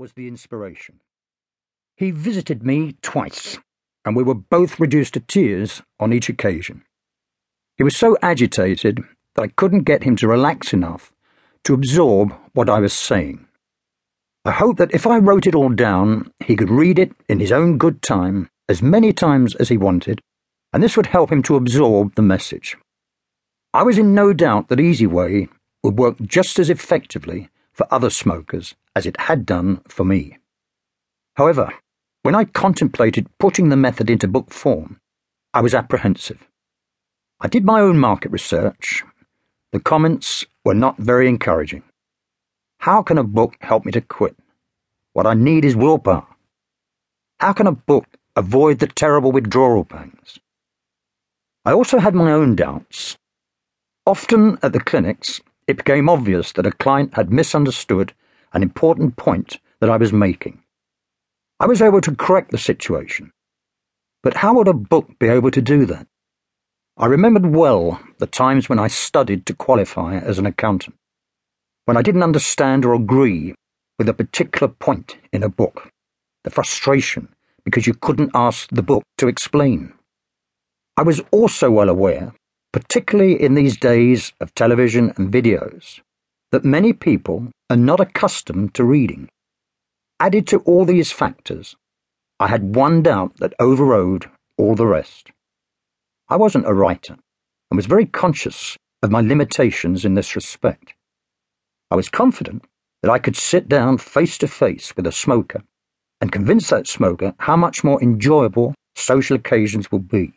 was the inspiration. He visited me twice, and we were both reduced to tears on each occasion. He was so agitated that I couldn't get him to relax enough to absorb what I was saying. I hoped that if I wrote it all down, he could read it in his own good time as many times as he wanted, and this would help him to absorb the message. I was in no doubt that Easy Way would work just as effectively for other smokers as it had done for me. However, when I contemplated putting the method into book form, I was apprehensive. I did my own market research. The comments were not very encouraging. How can a book help me to quit? What I need is willpower. How can a book avoid the terrible withdrawal pains? I also had my own doubts. Often at the clinics, it became obvious that a client had misunderstood an important point that I was making. I was able to correct the situation. But how would a book be able to do that? I remembered well the times when I studied to qualify as an accountant when I didn't understand or agree with a particular point in a book, the frustration because you couldn't ask the book to explain. I was also well aware, particularly in these days of television and videos, that many people are not accustomed to reading. Added to all these factors, I had one doubt that overrode all the rest. I wasn't a writer and was very conscious of my limitations in this respect. I was confident that I could sit down face to face with a smoker and convince that smoker how much more enjoyable social occasions will be,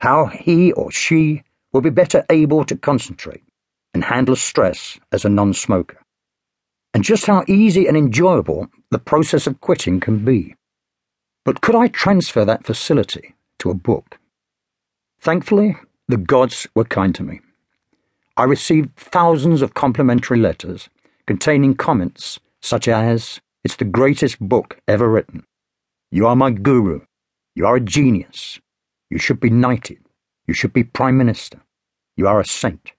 how he or she will be better able to concentrate and handle stress as a non smoker, and just how easy and enjoyable the process of quitting can be. But could I transfer that facility to a book? Thankfully, the gods were kind to me. I received thousands of complimentary letters containing comments such as, It's the greatest book ever written. You are my guru. You are a genius. You should be knighted. You should be prime minister. You are a saint.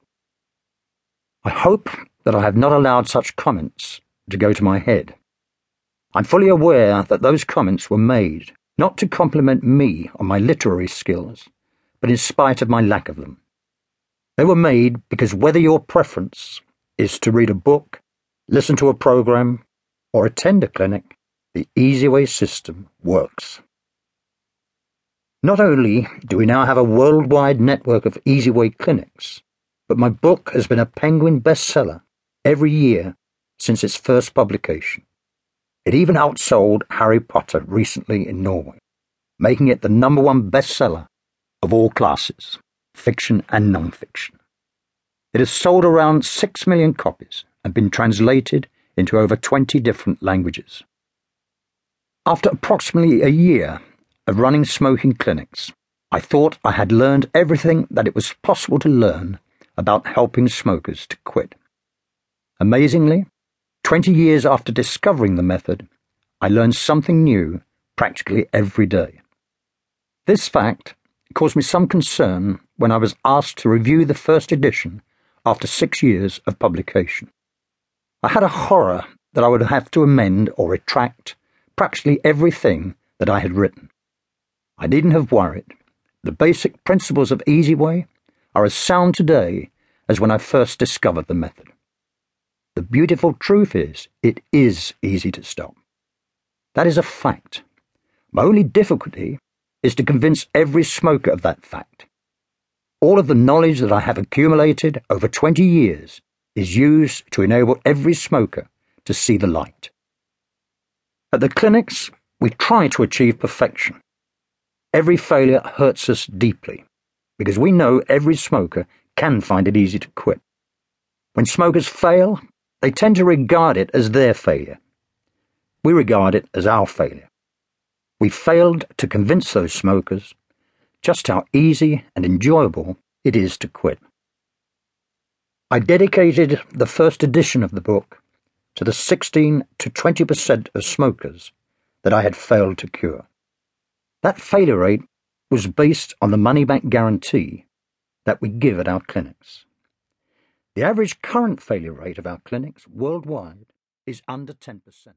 I hope that I have not allowed such comments to go to my head. I'm fully aware that those comments were made not to compliment me on my literary skills, but in spite of my lack of them. They were made because whether your preference is to read a book, listen to a program, or attend a clinic, the EasyWay system works. Not only do we now have a worldwide network of EasyWay clinics, but my book has been a Penguin bestseller every year since its first publication. It even outsold Harry Potter recently in Norway, making it the number one bestseller of all classes fiction and non-fiction. It has sold around 6 million copies and been translated into over 20 different languages. After approximately a year of running smoking clinics, I thought I had learned everything that it was possible to learn about helping smokers to quit. Amazingly, 20 years after discovering the method, I learned something new practically every day. This fact caused me some concern when I was asked to review the first edition after six years of publication. I had a horror that I would have to amend or retract practically everything that I had written. I needn't have worried. The basic principles of Easy Way are as sound today as when I first discovered the method. The beautiful truth is, it is easy to stop. That is a fact. My only difficulty is to convince every smoker of that fact. All of the knowledge that I have accumulated over 20 years is used to enable every smoker to see the light. At the clinics, we try to achieve perfection. Every failure hurts us deeply because we know every smoker can find it easy to quit. When smokers fail, they tend to regard it as their failure. We regard it as our failure. We failed to convince those smokers just how easy and enjoyable it is to quit. I dedicated the first edition of the book to the 16 to 20% of smokers that I had failed to cure. That failure rate was based on the money back guarantee that we give at our clinics. The average current failure rate of our clinics worldwide is under 10%.